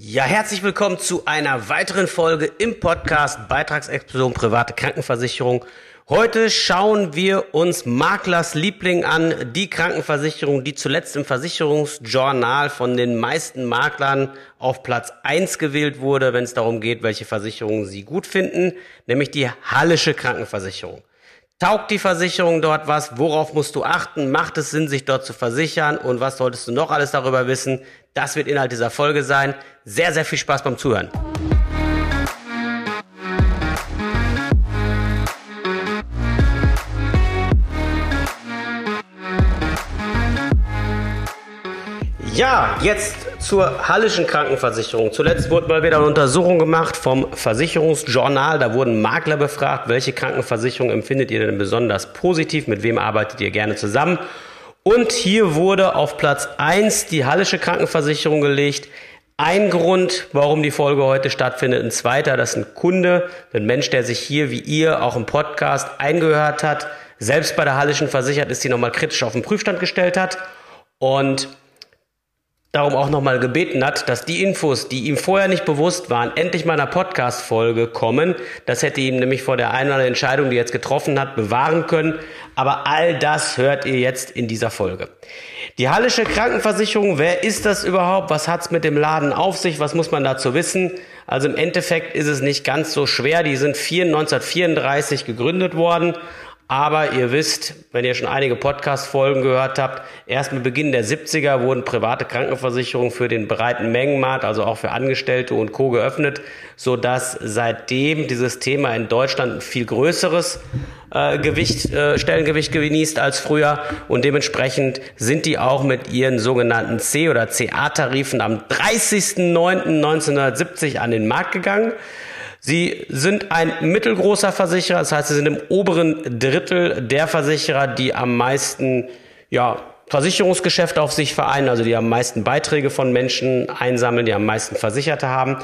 Ja, herzlich willkommen zu einer weiteren Folge im Podcast Beitragsexplosion private Krankenversicherung. Heute schauen wir uns Maklers Liebling an, die Krankenversicherung, die zuletzt im Versicherungsjournal von den meisten Maklern auf Platz eins gewählt wurde, wenn es darum geht, welche Versicherungen sie gut finden, nämlich die Hallische Krankenversicherung. Taugt die Versicherung dort was? Worauf musst du achten? Macht es Sinn, sich dort zu versichern? Und was solltest du noch alles darüber wissen? Das wird Inhalt dieser Folge sein. Sehr, sehr viel Spaß beim Zuhören. Ja, jetzt zur Hallischen Krankenversicherung. Zuletzt wurde mal wieder eine Untersuchung gemacht vom Versicherungsjournal. Da wurden Makler befragt, welche Krankenversicherung empfindet ihr denn besonders positiv, mit wem arbeitet ihr gerne zusammen. Und hier wurde auf Platz 1 die Hallische Krankenversicherung gelegt. Ein Grund, warum die Folge heute stattfindet. Ein zweiter, dass ein Kunde, ein Mensch, der sich hier wie ihr auch im Podcast eingehört hat, selbst bei der Hallischen versichert ist, die nochmal kritisch auf den Prüfstand gestellt hat. Und darum auch nochmal gebeten hat, dass die Infos, die ihm vorher nicht bewusst waren, endlich mal in einer Podcast-Folge kommen. Das hätte ihm nämlich vor der einen oder anderen Entscheidung, die er jetzt getroffen hat, bewahren können. Aber all das hört ihr jetzt in dieser Folge. Die Hallische Krankenversicherung, wer ist das überhaupt? Was hat's mit dem Laden auf sich? Was muss man dazu wissen? Also im Endeffekt ist es nicht ganz so schwer. Die sind 1934 gegründet worden aber ihr wisst, wenn ihr schon einige Podcast-Folgen gehört habt, erst mit Beginn der 70er wurden private Krankenversicherungen für den breiten Mengenmarkt, also auch für Angestellte und Co. geöffnet, so dass seitdem dieses Thema in Deutschland ein viel größeres äh, Gewicht, äh, Stellengewicht genießt als früher und dementsprechend sind die auch mit ihren sogenannten C- oder CA-Tarifen am 30.09.1970 an den Markt gegangen. Sie sind ein mittelgroßer Versicherer, das heißt, Sie sind im oberen Drittel der Versicherer, die am meisten ja, Versicherungsgeschäfte auf sich vereinen, also die am meisten Beiträge von Menschen einsammeln, die am meisten Versicherte haben.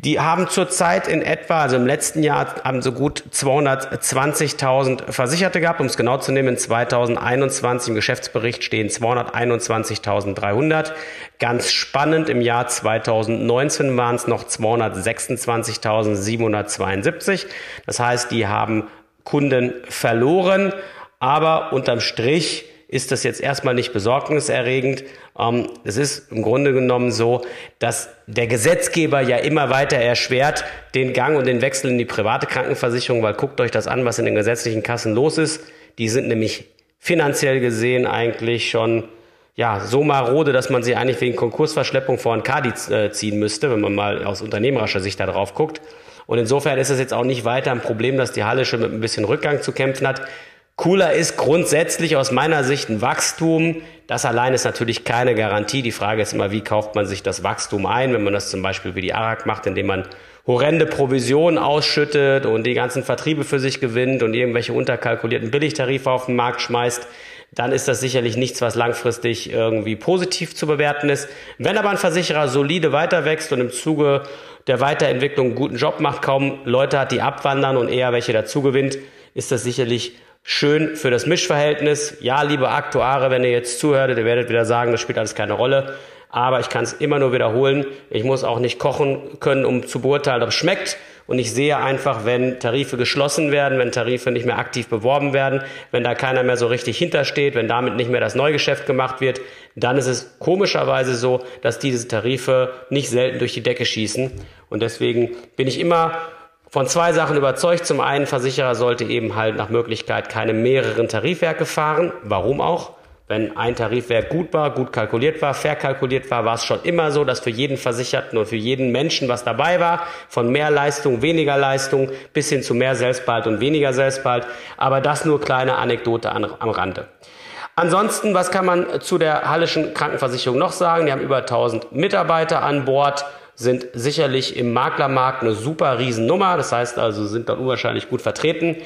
Die haben zurzeit in etwa, also im letzten Jahr haben so gut 220.000 Versicherte gehabt, um es genau zu nehmen. In 2021 im Geschäftsbericht stehen 221.300. Ganz spannend, im Jahr 2019 waren es noch 226.772. Das heißt, die haben Kunden verloren, aber unterm Strich ist das jetzt erstmal nicht besorgniserregend. Ähm, es ist im Grunde genommen so, dass der Gesetzgeber ja immer weiter erschwert den Gang und den Wechsel in die private Krankenversicherung, weil guckt euch das an, was in den gesetzlichen Kassen los ist. Die sind nämlich finanziell gesehen eigentlich schon ja, so marode, dass man sie eigentlich wegen Konkursverschleppung vor ein Kadi äh, ziehen müsste, wenn man mal aus unternehmerischer Sicht da drauf guckt. Und insofern ist es jetzt auch nicht weiter ein Problem, dass die Halle schon mit ein bisschen Rückgang zu kämpfen hat. Cooler ist grundsätzlich aus meiner Sicht ein Wachstum. Das allein ist natürlich keine Garantie. Die Frage ist immer, wie kauft man sich das Wachstum ein, wenn man das zum Beispiel wie die ARAG macht, indem man horrende Provisionen ausschüttet und die ganzen Vertriebe für sich gewinnt und irgendwelche unterkalkulierten Billigtarife auf den Markt schmeißt, dann ist das sicherlich nichts, was langfristig irgendwie positiv zu bewerten ist. Wenn aber ein Versicherer solide weiter wächst und im Zuge der Weiterentwicklung einen guten Job macht, kaum Leute hat, die abwandern und eher welche dazu gewinnt, ist das sicherlich schön für das Mischverhältnis. Ja, liebe Aktuare, wenn ihr jetzt zuhört, ihr werdet wieder sagen, das spielt alles keine Rolle. Aber ich kann es immer nur wiederholen. Ich muss auch nicht kochen können, um zu beurteilen, ob es schmeckt. Und ich sehe einfach, wenn Tarife geschlossen werden, wenn Tarife nicht mehr aktiv beworben werden, wenn da keiner mehr so richtig hintersteht, wenn damit nicht mehr das Neugeschäft gemacht wird, dann ist es komischerweise so, dass diese Tarife nicht selten durch die Decke schießen. Und deswegen bin ich immer von zwei Sachen überzeugt. Zum einen, Versicherer sollte eben halt nach Möglichkeit keine mehreren Tarifwerke fahren. Warum auch? Wenn ein Tarifwerk gut war, gut kalkuliert war, verkalkuliert war, war es schon immer so, dass für jeden Versicherten und für jeden Menschen was dabei war. Von mehr Leistung, weniger Leistung bis hin zu mehr Selbstbehalt und weniger Selbstbehalt. Aber das nur kleine Anekdote am Rande. Ansonsten, was kann man zu der Hallischen Krankenversicherung noch sagen? Die haben über 1000 Mitarbeiter an Bord sind sicherlich im Maklermarkt eine super Riesennummer. Das heißt also, sind dort unwahrscheinlich gut vertreten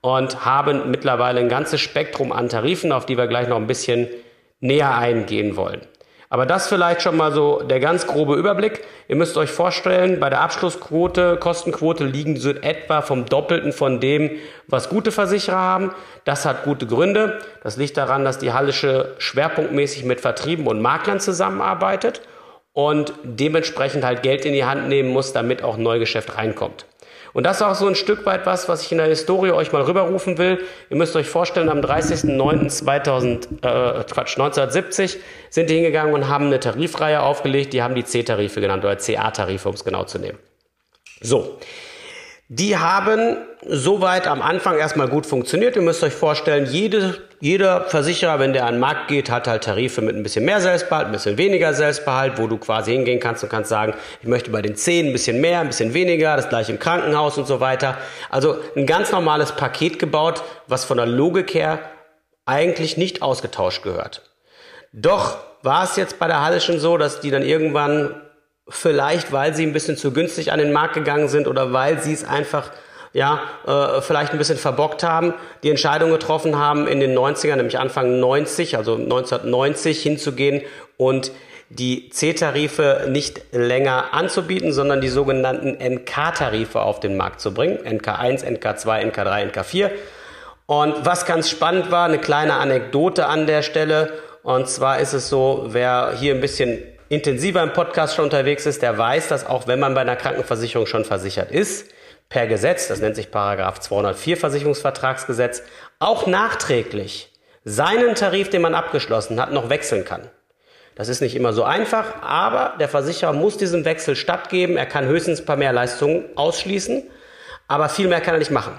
und haben mittlerweile ein ganzes Spektrum an Tarifen, auf die wir gleich noch ein bisschen näher eingehen wollen. Aber das vielleicht schon mal so der ganz grobe Überblick. Ihr müsst euch vorstellen, bei der Abschlussquote, Kostenquote liegen so etwa vom Doppelten von dem, was gute Versicherer haben. Das hat gute Gründe. Das liegt daran, dass die Hallische schwerpunktmäßig mit Vertrieben und Maklern zusammenarbeitet und dementsprechend halt Geld in die Hand nehmen muss, damit auch Neugeschäft reinkommt. Und das ist auch so ein Stück weit was, was ich in der Historie euch mal rüberrufen will. Ihr müsst euch vorstellen, am 30.09.2000, äh, Quatsch, 1970 sind die hingegangen und haben eine Tarifreihe aufgelegt, die haben die C-Tarife genannt oder CA-Tarife, um es genau zu nehmen. So, die haben soweit am Anfang erstmal gut funktioniert. Ihr müsst euch vorstellen, jede, jeder Versicherer, wenn der an den Markt geht, hat halt Tarife mit ein bisschen mehr Selbstbehalt, ein bisschen weniger Selbstbehalt, wo du quasi hingehen kannst und kannst sagen, ich möchte bei den 10 ein bisschen mehr, ein bisschen weniger, das gleiche im Krankenhaus und so weiter. Also ein ganz normales Paket gebaut, was von der Logik her eigentlich nicht ausgetauscht gehört. Doch war es jetzt bei der Halle schon so, dass die dann irgendwann vielleicht, weil sie ein bisschen zu günstig an den Markt gegangen sind oder weil sie es einfach ja, äh, vielleicht ein bisschen verbockt haben, die Entscheidung getroffen haben, in den 90ern, nämlich Anfang 90, also 1990 hinzugehen und die C-Tarife nicht länger anzubieten, sondern die sogenannten NK-Tarife auf den Markt zu bringen. NK1, NK2, NK3, NK4. Und was ganz spannend war, eine kleine Anekdote an der Stelle. Und zwar ist es so, wer hier ein bisschen intensiver im Podcast schon unterwegs ist, der weiß, dass auch wenn man bei einer Krankenversicherung schon versichert ist, per Gesetz, das nennt sich Paragraph 204 Versicherungsvertragsgesetz, auch nachträglich seinen Tarif, den man abgeschlossen hat, noch wechseln kann. Das ist nicht immer so einfach, aber der Versicherer muss diesem Wechsel stattgeben. Er kann höchstens ein paar mehr Leistungen ausschließen, aber viel mehr kann er nicht machen.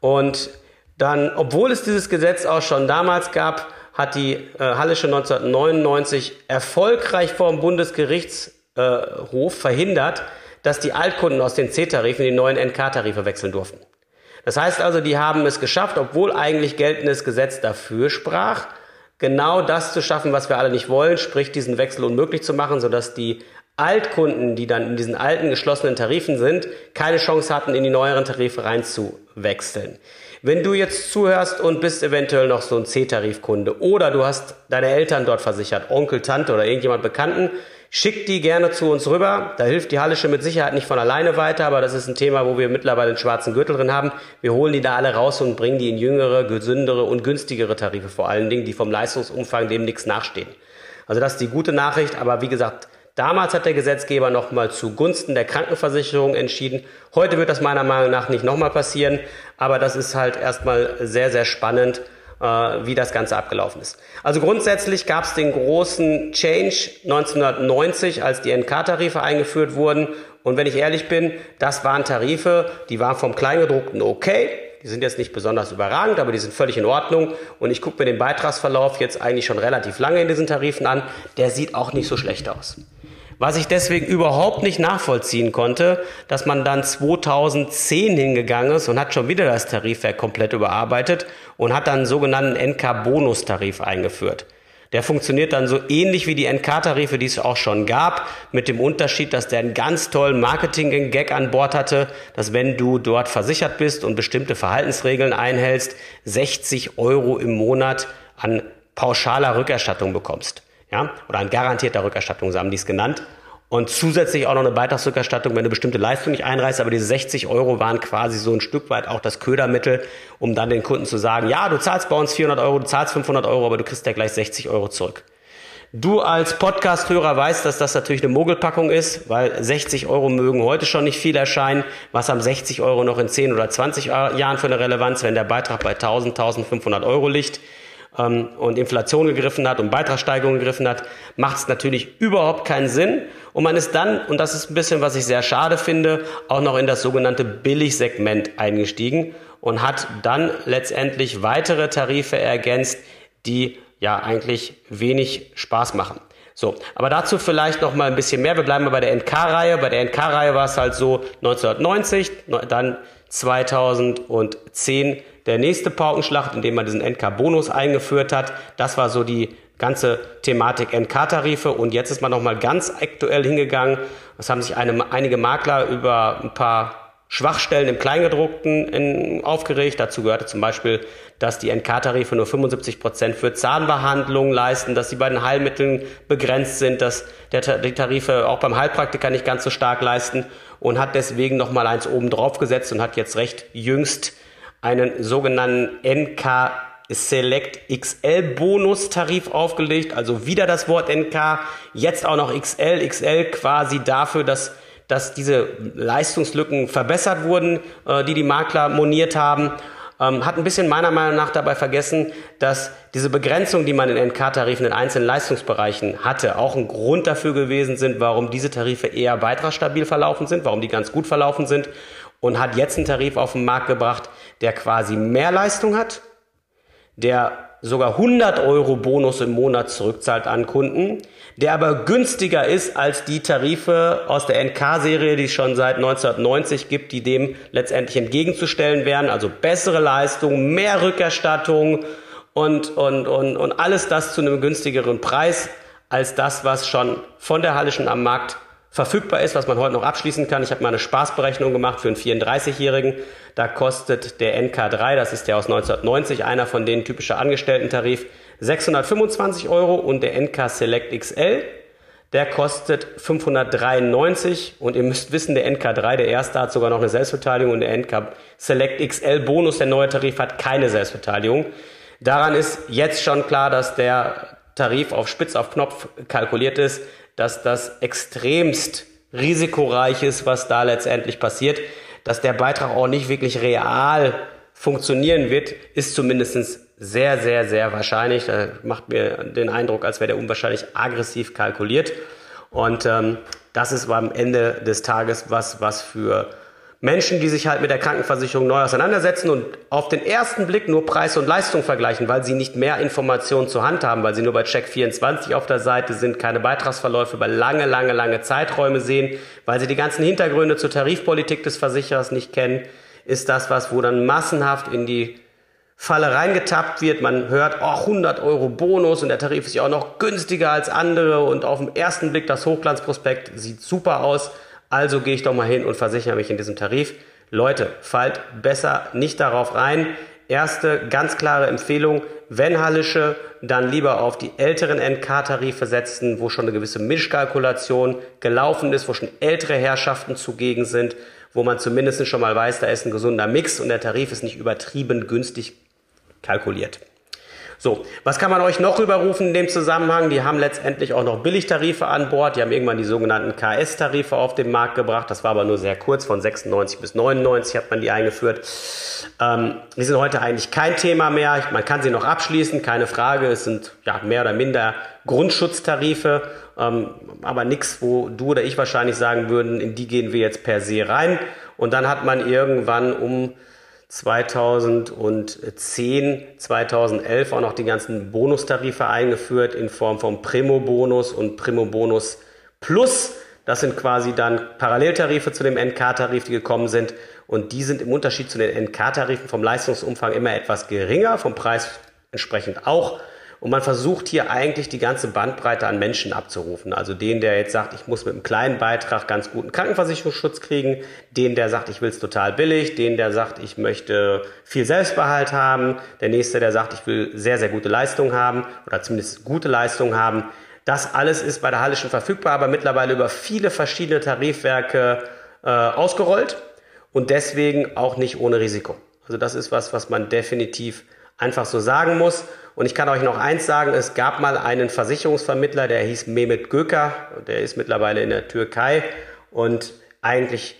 Und dann, obwohl es dieses Gesetz auch schon damals gab, hat die äh, Hallische 1999 erfolgreich vor dem Bundesgerichtshof verhindert, dass die Altkunden aus den C-Tarifen in die neuen NK-Tarife wechseln durften. Das heißt also, die haben es geschafft, obwohl eigentlich geltendes Gesetz dafür sprach, genau das zu schaffen, was wir alle nicht wollen, sprich diesen Wechsel unmöglich zu machen, sodass die Altkunden, die dann in diesen alten geschlossenen Tarifen sind, keine Chance hatten, in die neueren Tarife reinzuwechseln. Wenn du jetzt zuhörst und bist eventuell noch so ein C-Tarifkunde oder du hast deine Eltern dort versichert, Onkel, Tante oder irgendjemand Bekannten, schick die gerne zu uns rüber. Da hilft die Hallische mit Sicherheit nicht von alleine weiter, aber das ist ein Thema, wo wir mittlerweile einen schwarzen Gürtel drin haben. Wir holen die da alle raus und bringen die in jüngere, gesündere und günstigere Tarife vor allen Dingen, die vom Leistungsumfang dem nichts nachstehen. Also das ist die gute Nachricht, aber wie gesagt, Damals hat der Gesetzgeber nochmal zugunsten der Krankenversicherung entschieden. Heute wird das meiner Meinung nach nicht nochmal passieren, aber das ist halt erstmal sehr, sehr spannend, äh, wie das Ganze abgelaufen ist. Also grundsätzlich gab es den großen Change 1990, als die NK-Tarife eingeführt wurden. Und wenn ich ehrlich bin, das waren Tarife, die waren vom Kleingedruckten okay. Die sind jetzt nicht besonders überragend, aber die sind völlig in Ordnung. Und ich gucke mir den Beitragsverlauf jetzt eigentlich schon relativ lange in diesen Tarifen an. Der sieht auch nicht so schlecht aus. Was ich deswegen überhaupt nicht nachvollziehen konnte, dass man dann 2010 hingegangen ist und hat schon wieder das Tarifwerk komplett überarbeitet und hat dann einen sogenannten NK-Bonustarif eingeführt. Der funktioniert dann so ähnlich wie die NK-Tarife, die es auch schon gab, mit dem Unterschied, dass der einen ganz tollen Marketing-Gag an Bord hatte, dass wenn du dort versichert bist und bestimmte Verhaltensregeln einhältst, 60 Euro im Monat an pauschaler Rückerstattung bekommst ja, oder an garantierter Rückerstattung, so haben die es genannt. Und zusätzlich auch noch eine Beitragsrückerstattung, wenn du bestimmte Leistungen nicht einreißt. Aber diese 60 Euro waren quasi so ein Stück weit auch das Ködermittel, um dann den Kunden zu sagen, ja, du zahlst bei uns 400 Euro, du zahlst 500 Euro, aber du kriegst ja gleich 60 Euro zurück. Du als Podcast-Hörer weißt, dass das natürlich eine Mogelpackung ist, weil 60 Euro mögen heute schon nicht viel erscheinen. Was haben 60 Euro noch in 10 oder 20 Jahren für eine Relevanz, wenn der Beitrag bei 1000, 1500 Euro liegt? Ähm, und Inflation gegriffen hat und Beitragssteigerung gegriffen hat, macht es natürlich überhaupt keinen Sinn. Und man ist dann, und das ist ein bisschen, was ich sehr schade finde, auch noch in das sogenannte Billigsegment eingestiegen und hat dann letztendlich weitere Tarife ergänzt, die ja eigentlich wenig Spaß machen. So, aber dazu vielleicht noch mal ein bisschen mehr. Wir bleiben bei der NK-Reihe. Bei der NK-Reihe war es halt so 1990, dann 2010 der nächste Paukenschlacht, indem man diesen NK-Bonus eingeführt hat. Das war so die ganze Thematik NK-Tarife. Und jetzt ist man nochmal ganz aktuell hingegangen. Es haben sich eine, einige Makler über ein paar Schwachstellen im Kleingedruckten in, aufgeregt. Dazu gehörte zum Beispiel, dass die NK-Tarife nur 75 Prozent für Zahnbehandlungen leisten, dass sie bei den Heilmitteln begrenzt sind, dass der, die Tarife auch beim Heilpraktiker nicht ganz so stark leisten und hat deswegen nochmal eins oben drauf gesetzt und hat jetzt recht jüngst einen sogenannten NK Select XL Bonus-Tarif aufgelegt, also wieder das Wort NK, jetzt auch noch XL, XL quasi dafür, dass, dass diese Leistungslücken verbessert wurden, äh, die die Makler moniert haben. Ähm, hat ein bisschen meiner Meinung nach dabei vergessen, dass diese Begrenzung, die man in NK-Tarifen in einzelnen Leistungsbereichen hatte, auch ein Grund dafür gewesen sind, warum diese Tarife eher beitragsstabil verlaufen sind, warum die ganz gut verlaufen sind und hat jetzt einen Tarif auf den Markt gebracht, der quasi mehr Leistung hat, der sogar 100 Euro Bonus im Monat zurückzahlt an Kunden, der aber günstiger ist als die Tarife aus der NK-Serie, die es schon seit 1990 gibt, die dem letztendlich entgegenzustellen wären. Also bessere Leistung, mehr Rückerstattung und, und, und, und alles das zu einem günstigeren Preis als das, was schon von der Hallischen am Markt verfügbar ist, was man heute noch abschließen kann. Ich habe mal eine Spaßberechnung gemacht für einen 34-Jährigen. Da kostet der NK3, das ist der aus 1990, einer von den typischen Angestellten-Tarif, 625 Euro und der NK Select XL, der kostet 593 und ihr müsst wissen, der NK3, der erste, hat sogar noch eine Selbstbeteiligung und der NK Select XL Bonus, der neue Tarif, hat keine Selbstbeteiligung. Daran ist jetzt schon klar, dass der Tarif auf Spitz auf Knopf kalkuliert ist dass das extremst risikoreich ist, was da letztendlich passiert. Dass der Beitrag auch nicht wirklich real funktionieren wird, ist zumindest sehr, sehr, sehr wahrscheinlich. Da macht mir den Eindruck, als wäre der unwahrscheinlich aggressiv kalkuliert. Und ähm, das ist am Ende des Tages was, was für Menschen, die sich halt mit der Krankenversicherung neu auseinandersetzen und auf den ersten Blick nur Preis und Leistung vergleichen, weil sie nicht mehr Informationen zur Hand haben, weil sie nur bei Check 24 auf der Seite sind, keine Beitragsverläufe über lange, lange, lange Zeiträume sehen, weil sie die ganzen Hintergründe zur Tarifpolitik des Versicherers nicht kennen, ist das was, wo dann massenhaft in die Falle reingetappt wird. Man hört, oh, 100 Euro Bonus und der Tarif ist ja auch noch günstiger als andere und auf den ersten Blick das Hochglanzprospekt sieht super aus. Also gehe ich doch mal hin und versichere mich in diesem Tarif. Leute, fallt besser nicht darauf rein. Erste ganz klare Empfehlung, wenn Hallische, dann lieber auf die älteren NK-Tarife setzen, wo schon eine gewisse Mischkalkulation gelaufen ist, wo schon ältere Herrschaften zugegen sind, wo man zumindest schon mal weiß, da ist ein gesunder Mix und der Tarif ist nicht übertrieben günstig kalkuliert. So, was kann man euch noch rüberrufen in dem Zusammenhang? Die haben letztendlich auch noch Billigtarife an Bord. Die haben irgendwann die sogenannten KS-Tarife auf den Markt gebracht. Das war aber nur sehr kurz, von 96 bis 99 hat man die eingeführt. Ähm, die sind heute eigentlich kein Thema mehr. Man kann sie noch abschließen, keine Frage. Es sind ja mehr oder minder Grundschutztarife, ähm, aber nichts, wo du oder ich wahrscheinlich sagen würden, in die gehen wir jetzt per se rein. Und dann hat man irgendwann um 2010, 2011 auch noch die ganzen Bonustarife eingeführt in Form von Primo-Bonus und Primo-Bonus Plus. Das sind quasi dann Paralleltarife zu dem NK-Tarif, die gekommen sind. Und die sind im Unterschied zu den NK-Tarifen vom Leistungsumfang immer etwas geringer, vom Preis entsprechend auch. Und man versucht hier eigentlich die ganze Bandbreite an Menschen abzurufen. Also den, der jetzt sagt, ich muss mit einem kleinen Beitrag ganz guten Krankenversicherungsschutz kriegen, den, der sagt, ich will es total billig, den, der sagt, ich möchte viel Selbstbehalt haben, der nächste, der sagt, ich will sehr, sehr gute Leistung haben oder zumindest gute Leistung haben. Das alles ist bei der Hallischen verfügbar, aber mittlerweile über viele verschiedene Tarifwerke äh, ausgerollt und deswegen auch nicht ohne Risiko. Also das ist was, was man definitiv einfach so sagen muss. Und ich kann euch noch eins sagen, es gab mal einen Versicherungsvermittler, der hieß Mehmet Göker, der ist mittlerweile in der Türkei und eigentlich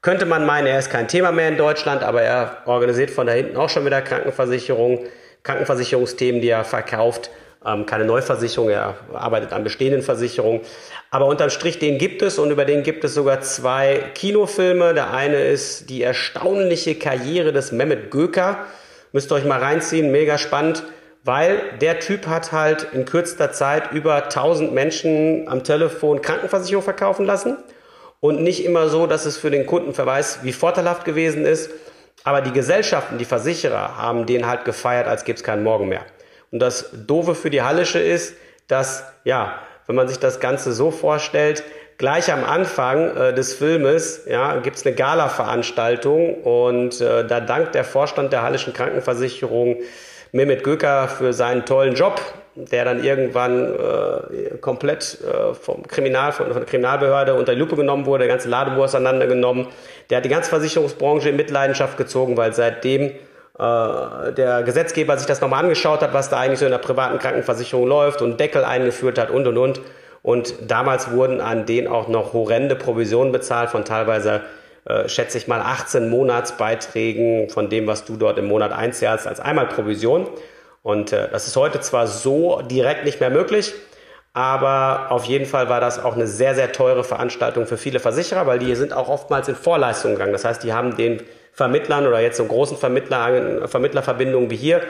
könnte man meinen, er ist kein Thema mehr in Deutschland, aber er organisiert von da hinten auch schon wieder Krankenversicherung, Krankenversicherungsthemen, die er verkauft, ähm, keine Neuversicherung, er arbeitet an bestehenden Versicherungen. Aber unterm Strich, den gibt es und über den gibt es sogar zwei Kinofilme. Der eine ist die erstaunliche Karriere des Mehmet Göker. Müsst ihr euch mal reinziehen, mega spannend, weil der Typ hat halt in kürzester Zeit über 1000 Menschen am Telefon Krankenversicherung verkaufen lassen und nicht immer so, dass es für den Kunden verweist, wie vorteilhaft gewesen ist. Aber die Gesellschaften, die Versicherer haben den halt gefeiert, als gäbe es keinen Morgen mehr. Und das Doofe für die Hallische ist, dass, ja, wenn man sich das Ganze so vorstellt, gleich am Anfang äh, des Filmes ja, gibt es eine Gala-Veranstaltung und äh, da dankt der Vorstand der Hallischen Krankenversicherung Mehmet Göker für seinen tollen Job, der dann irgendwann äh, komplett äh, vom Kriminal, von, von, der Kriminalbehörde unter die Lupe genommen wurde, der ganze Laden auseinandergenommen. Der hat die ganze Versicherungsbranche in Mitleidenschaft gezogen, weil seitdem äh, der Gesetzgeber sich das nochmal angeschaut hat, was da eigentlich so in der privaten Krankenversicherung läuft und Deckel eingeführt hat und und und. Und damals wurden an denen auch noch horrende Provisionen bezahlt von teilweise, äh, schätze ich mal, 18 Monatsbeiträgen von dem, was du dort im Monat einzahlst, als einmal Provision. Und äh, das ist heute zwar so direkt nicht mehr möglich, aber auf jeden Fall war das auch eine sehr, sehr teure Veranstaltung für viele Versicherer, weil die sind auch oftmals in Vorleistungen gegangen. Das heißt, die haben den Vermittlern oder jetzt so großen Vermittler, Vermittlerverbindungen wie hier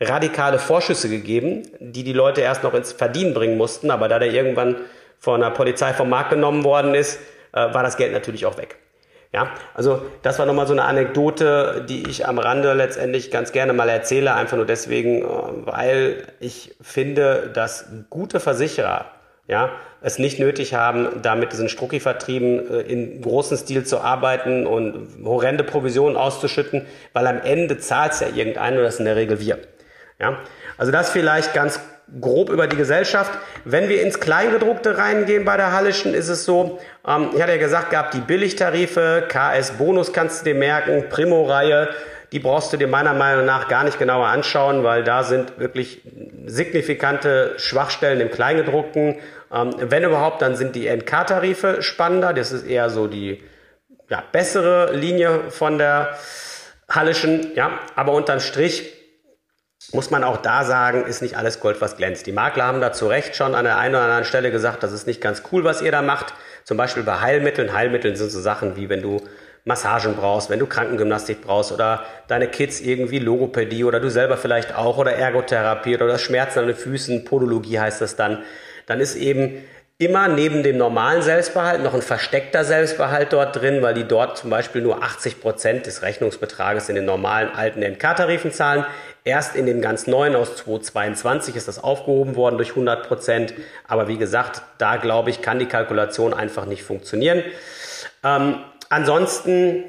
radikale Vorschüsse gegeben, die die Leute erst noch ins Verdienen bringen mussten. Aber da der irgendwann von der Polizei vom Markt genommen worden ist, äh, war das Geld natürlich auch weg. Ja, also das war nochmal so eine Anekdote, die ich am Rande letztendlich ganz gerne mal erzähle, einfach nur deswegen, äh, weil ich finde, dass gute Versicherer ja, es nicht nötig haben, da mit diesen Strucki-Vertrieben äh, in großen Stil zu arbeiten und horrende Provisionen auszuschütten, weil am Ende zahlt es ja irgendeiner das in der Regel wir. Ja, also das vielleicht ganz grob über die Gesellschaft. Wenn wir ins Kleingedruckte reingehen bei der Hallischen, ist es so, ähm, ich hatte ja gesagt gehabt, die Billigtarife, KS-Bonus kannst du dir merken, Primo-Reihe, die brauchst du dir meiner Meinung nach gar nicht genauer anschauen, weil da sind wirklich signifikante Schwachstellen im Kleingedruckten. Ähm, wenn überhaupt, dann sind die NK-Tarife spannender. Das ist eher so die ja, bessere Linie von der Hallischen. Ja, aber unterm Strich muss man auch da sagen, ist nicht alles Gold, was glänzt. Die Makler haben da zu Recht schon an der einen oder anderen Stelle gesagt, das ist nicht ganz cool, was ihr da macht. Zum Beispiel bei Heilmitteln. Heilmitteln sind so Sachen wie, wenn du Massagen brauchst, wenn du Krankengymnastik brauchst oder deine Kids irgendwie Logopädie oder du selber vielleicht auch oder Ergotherapie oder Schmerzen an den Füßen, Podologie heißt das dann, dann ist eben immer neben dem normalen Selbstbehalt noch ein versteckter Selbstbehalt dort drin, weil die dort zum Beispiel nur 80 Prozent des Rechnungsbetrages in den normalen alten NK-Tarifen zahlen. Erst in den ganz neuen aus 2022 ist das aufgehoben worden durch 100 Prozent. Aber wie gesagt, da glaube ich, kann die Kalkulation einfach nicht funktionieren. Ähm, ansonsten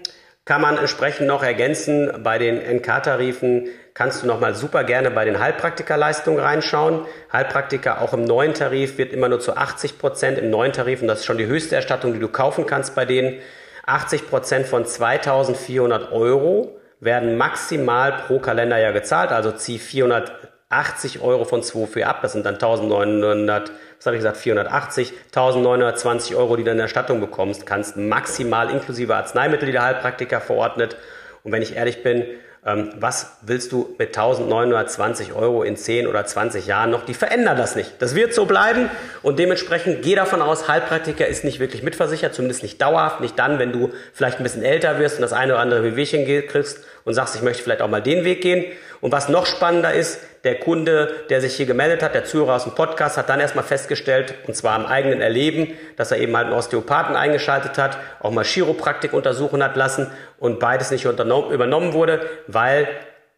kann man entsprechend noch ergänzen, bei den NK-Tarifen kannst du nochmal super gerne bei den Heilpraktikerleistungen reinschauen. Heilpraktiker auch im neuen Tarif wird immer nur zu 80 Prozent im neuen Tarif und das ist schon die höchste Erstattung, die du kaufen kannst bei denen. 80 Prozent von 2400 Euro werden maximal pro Kalenderjahr gezahlt, also zieh 480 Euro von 2 für ab, das sind dann 1900 was habe ich gesagt, 480, 1920 Euro, die du in Erstattung bekommst, kannst maximal inklusive Arzneimittel, die der Heilpraktiker verordnet. Und wenn ich ehrlich bin, ähm, was willst du mit 1920 Euro in 10 oder 20 Jahren noch? Die verändern das nicht. Das wird so bleiben und dementsprechend geh davon aus, Heilpraktiker ist nicht wirklich mitversichert, zumindest nicht dauerhaft, nicht dann, wenn du vielleicht ein bisschen älter wirst und das eine oder andere Wehwehchen kriegst und sagst, ich möchte vielleicht auch mal den Weg gehen. Und was noch spannender ist, der Kunde, der sich hier gemeldet hat, der Zuhörer aus dem Podcast, hat dann erstmal festgestellt, und zwar am eigenen Erleben, dass er eben halt einen Osteopathen eingeschaltet hat, auch mal Chiropraktik untersuchen hat lassen und beides nicht übernommen wurde, weil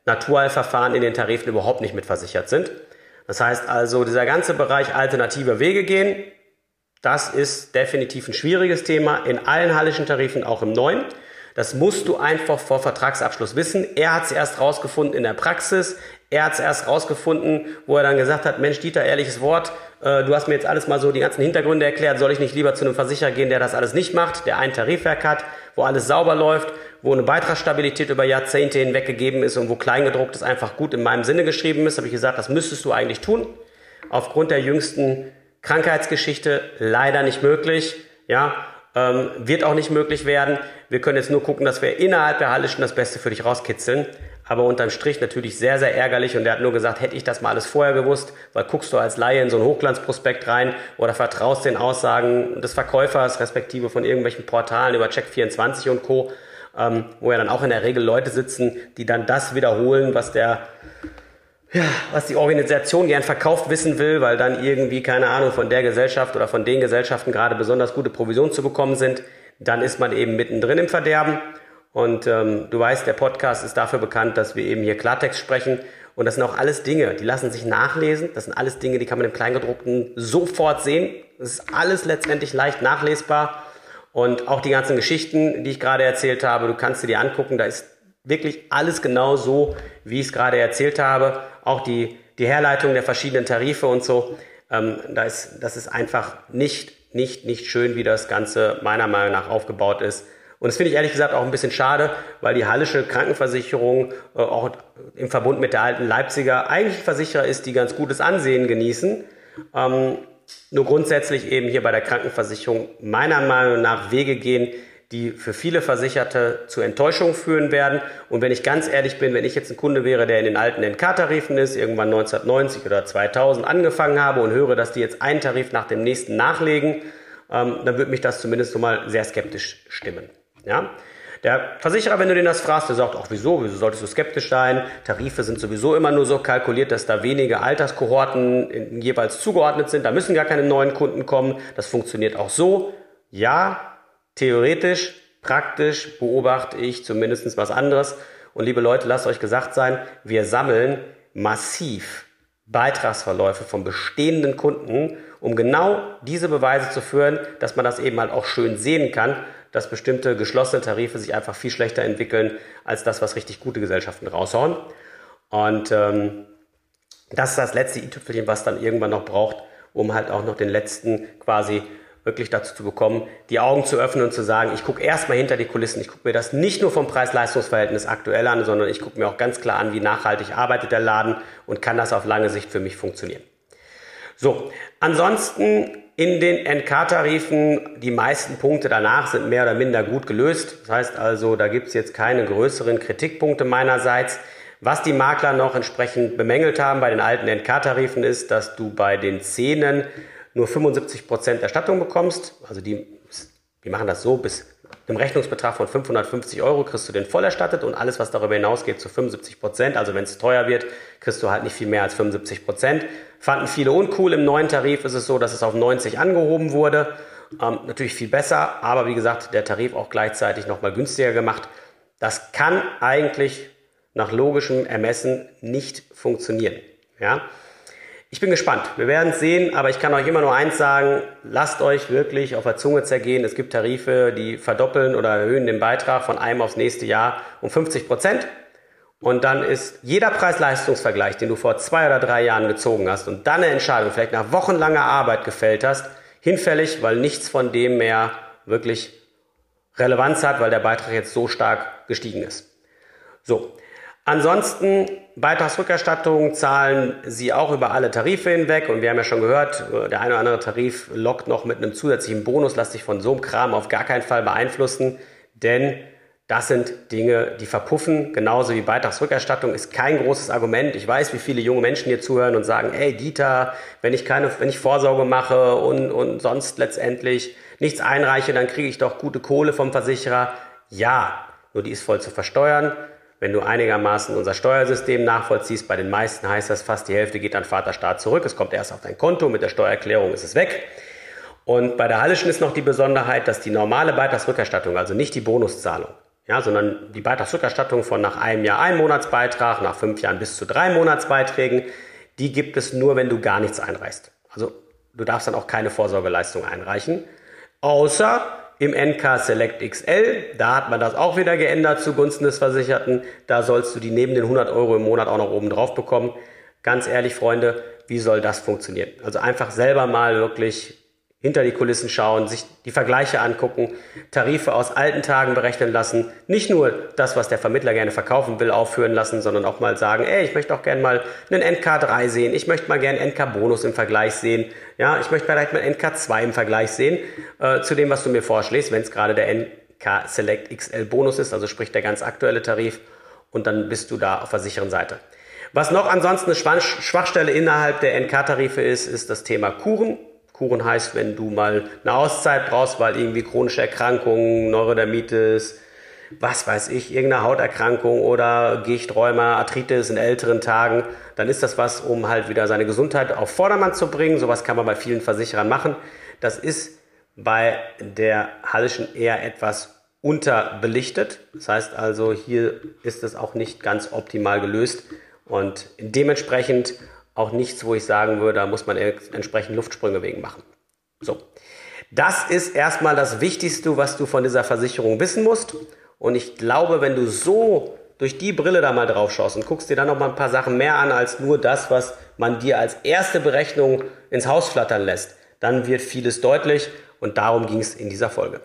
Naturheilverfahren in den Tarifen überhaupt nicht mitversichert sind. Das heißt also, dieser ganze Bereich alternative Wege gehen, das ist definitiv ein schwieriges Thema in allen hallischen Tarifen, auch im neuen. Das musst du einfach vor Vertragsabschluss wissen. Er hat es erst rausgefunden in der Praxis. Er hat es erst rausgefunden, wo er dann gesagt hat, Mensch, Dieter, ehrliches Wort, äh, du hast mir jetzt alles mal so die ganzen Hintergründe erklärt, soll ich nicht lieber zu einem Versicherer gehen, der das alles nicht macht, der ein Tarifwerk hat, wo alles sauber läuft, wo eine Beitragsstabilität über Jahrzehnte hinweg gegeben ist und wo Kleingedrucktes einfach gut in meinem Sinne geschrieben ist, habe ich gesagt, das müsstest du eigentlich tun. Aufgrund der jüngsten Krankheitsgeschichte leider nicht möglich. Ja, ähm, wird auch nicht möglich werden. Wir können jetzt nur gucken, dass wir innerhalb der Hallischen das Beste für dich rauskitzeln. Aber unterm Strich natürlich sehr, sehr ärgerlich. Und er hat nur gesagt, hätte ich das mal alles vorher gewusst, weil guckst du als Laie in so ein Hochglanzprospekt rein oder vertraust den Aussagen des Verkäufers, respektive von irgendwelchen Portalen über Check24 und Co., ähm, wo ja dann auch in der Regel Leute sitzen, die dann das wiederholen, was der ja, was die Organisation gern verkauft wissen will, weil dann irgendwie, keine Ahnung, von der Gesellschaft oder von den Gesellschaften gerade besonders gute Provisionen zu bekommen sind, dann ist man eben mittendrin im Verderben. Und ähm, du weißt, der Podcast ist dafür bekannt, dass wir eben hier Klartext sprechen. Und das sind auch alles Dinge, die lassen sich nachlesen. Das sind alles Dinge, die kann man im Kleingedruckten sofort sehen. Das ist alles letztendlich leicht nachlesbar. Und auch die ganzen Geschichten, die ich gerade erzählt habe, du kannst sie dir angucken. Da ist wirklich alles genau so, wie ich es gerade erzählt habe. Auch die, die Herleitung der verschiedenen Tarife und so. Ähm, da ist, das ist einfach nicht, nicht, nicht schön, wie das Ganze meiner Meinung nach aufgebaut ist. Und das finde ich ehrlich gesagt auch ein bisschen schade, weil die Hallische Krankenversicherung äh, auch im Verbund mit der alten Leipziger eigentlich Versicherer ist, die ganz gutes Ansehen genießen. Ähm, nur grundsätzlich eben hier bei der Krankenversicherung meiner Meinung nach Wege gehen, die für viele Versicherte zu Enttäuschung führen werden. Und wenn ich ganz ehrlich bin, wenn ich jetzt ein Kunde wäre, der in den alten NK-Tarifen ist, irgendwann 1990 oder 2000 angefangen habe und höre, dass die jetzt einen Tarif nach dem nächsten nachlegen, ähm, dann würde mich das zumindest so mal sehr skeptisch stimmen. Ja? Der Versicherer, wenn du den das fragst, der sagt, ach wieso, wieso solltest du skeptisch sein? Tarife sind sowieso immer nur so kalkuliert, dass da wenige Alterskohorten jeweils zugeordnet sind. Da müssen gar keine neuen Kunden kommen. Das funktioniert auch so. Ja, theoretisch, praktisch beobachte ich zumindest was anderes. Und liebe Leute, lasst euch gesagt sein, wir sammeln massiv Beitragsverläufe von bestehenden Kunden, um genau diese Beweise zu führen, dass man das eben halt auch schön sehen kann dass bestimmte geschlossene Tarife sich einfach viel schlechter entwickeln als das, was richtig gute Gesellschaften raushauen. Und ähm, das ist das letzte i-Tüpfelchen, was dann irgendwann noch braucht, um halt auch noch den letzten quasi wirklich dazu zu bekommen, die Augen zu öffnen und zu sagen, ich gucke erstmal hinter die Kulissen, ich gucke mir das nicht nur vom Preis-Leistungs-Verhältnis aktuell an, sondern ich gucke mir auch ganz klar an, wie nachhaltig arbeitet der Laden und kann das auf lange Sicht für mich funktionieren. So, ansonsten in den NK-Tarifen, die meisten Punkte danach sind mehr oder minder gut gelöst. Das heißt also, da gibt es jetzt keine größeren Kritikpunkte meinerseits. Was die Makler noch entsprechend bemängelt haben bei den alten NK-Tarifen ist, dass du bei den Zähnen nur 75 Prozent Erstattung bekommst. Also die, die machen das so, bis einem Rechnungsbetrag von 550 Euro kriegst du den voll erstattet und alles, was darüber hinausgeht, zu 75 Prozent. Also wenn es teuer wird, kriegst du halt nicht viel mehr als 75 Prozent. Fanden viele uncool. Im neuen Tarif ist es so, dass es auf 90 angehoben wurde. Ähm, natürlich viel besser, aber wie gesagt, der Tarif auch gleichzeitig nochmal günstiger gemacht. Das kann eigentlich nach logischem Ermessen nicht funktionieren. Ja? Ich bin gespannt. Wir werden es sehen, aber ich kann euch immer nur eins sagen, lasst euch wirklich auf der Zunge zergehen. Es gibt Tarife, die verdoppeln oder erhöhen den Beitrag von einem aufs nächste Jahr um 50 Prozent. Und dann ist jeder Preis-Leistungs-Vergleich, den du vor zwei oder drei Jahren gezogen hast und dann eine Entscheidung vielleicht nach wochenlanger Arbeit gefällt hast, hinfällig, weil nichts von dem mehr wirklich Relevanz hat, weil der Beitrag jetzt so stark gestiegen ist. So. Ansonsten Beitragsrückerstattung zahlen Sie auch über alle Tarife hinweg und wir haben ja schon gehört, der eine oder andere Tarif lockt noch mit einem zusätzlichen Bonus, lass sich von so einem Kram auf gar keinen Fall beeinflussen, denn das sind Dinge, die verpuffen. Genauso wie Beitragsrückerstattung ist kein großes Argument. Ich weiß, wie viele junge Menschen hier zuhören und sagen, ey Dieter, wenn ich keine, wenn ich Vorsorge mache und, und sonst letztendlich nichts einreiche, dann kriege ich doch gute Kohle vom Versicherer. Ja, nur die ist voll zu versteuern. Wenn du einigermaßen unser Steuersystem nachvollziehst, bei den meisten heißt das, fast die Hälfte geht an Vaterstaat zurück. Es kommt erst auf dein Konto, mit der Steuererklärung ist es weg. Und bei der Hallischen ist noch die Besonderheit, dass die normale Beitragsrückerstattung, also nicht die Bonuszahlung, ja, sondern die Beitragsrückerstattung von nach einem Jahr ein Monatsbeitrag, nach fünf Jahren bis zu drei Monatsbeiträgen, die gibt es nur, wenn du gar nichts einreichst. Also du darfst dann auch keine Vorsorgeleistung einreichen, außer im NK Select XL. Da hat man das auch wieder geändert zugunsten des Versicherten. Da sollst du die neben den 100 Euro im Monat auch noch oben drauf bekommen. Ganz ehrlich, Freunde, wie soll das funktionieren? Also einfach selber mal wirklich hinter die Kulissen schauen, sich die Vergleiche angucken, Tarife aus alten Tagen berechnen lassen, nicht nur das, was der Vermittler gerne verkaufen will, aufführen lassen, sondern auch mal sagen, ey, ich möchte auch gerne mal einen NK3 sehen, ich möchte mal gerne NK-Bonus im Vergleich sehen, ja, ich möchte vielleicht mal NK2 im Vergleich sehen, äh, zu dem, was du mir vorschlägst, wenn es gerade der NK Select XL Bonus ist, also sprich der ganz aktuelle Tarif, und dann bist du da auf der sicheren Seite. Was noch ansonsten eine Schwachstelle innerhalb der NK-Tarife ist, ist das Thema Kuren. Kuren heißt, wenn du mal eine Auszeit brauchst, weil irgendwie chronische Erkrankungen, Neurodermitis, was weiß ich, irgendeine Hauterkrankung oder Gicht, Rheuma, Arthritis in älteren Tagen, dann ist das was, um halt wieder seine Gesundheit auf Vordermann zu bringen. Sowas kann man bei vielen Versicherern machen. Das ist bei der Hallischen eher etwas unterbelichtet. Das heißt also, hier ist es auch nicht ganz optimal gelöst und dementsprechend auch nichts, wo ich sagen würde, da muss man entsprechend Luftsprünge wegen machen. So. Das ist erstmal das Wichtigste, was du von dieser Versicherung wissen musst. Und ich glaube, wenn du so durch die Brille da mal drauf schaust und guckst dir dann noch mal ein paar Sachen mehr an als nur das, was man dir als erste Berechnung ins Haus flattern lässt, dann wird vieles deutlich und darum ging es in dieser Folge.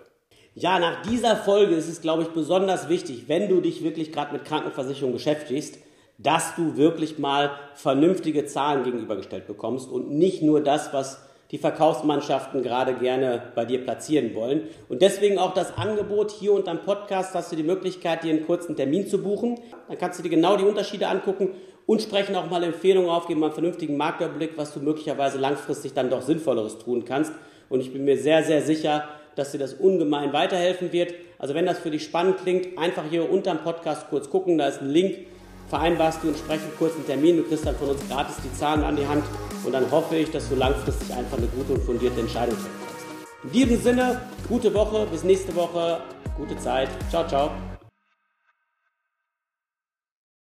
Ja, nach dieser Folge ist es, glaube ich, besonders wichtig, wenn du dich wirklich gerade mit Krankenversicherung beschäftigst, dass du wirklich mal vernünftige Zahlen gegenübergestellt bekommst und nicht nur das, was die Verkaufsmannschaften gerade gerne bei dir platzieren wollen. Und deswegen auch das Angebot hier unter dem Podcast hast du die Möglichkeit, dir einen kurzen Termin zu buchen. Dann kannst du dir genau die Unterschiede angucken und sprechen auch mal Empfehlungen aufgeben, mal einen vernünftigen Marktüberblick, was du möglicherweise langfristig dann doch Sinnvolleres tun kannst. Und ich bin mir sehr, sehr sicher, dass dir das ungemein weiterhelfen wird. Also wenn das für dich spannend klingt, einfach hier unter dem Podcast kurz gucken, da ist ein Link vereinbarst du entsprechend kurzen Termin, du kriegst dann von uns gratis die Zahlen an die Hand und dann hoffe ich, dass du langfristig einfach eine gute und fundierte Entscheidung treffen kannst. In diesem Sinne, gute Woche, bis nächste Woche, gute Zeit. Ciao, ciao.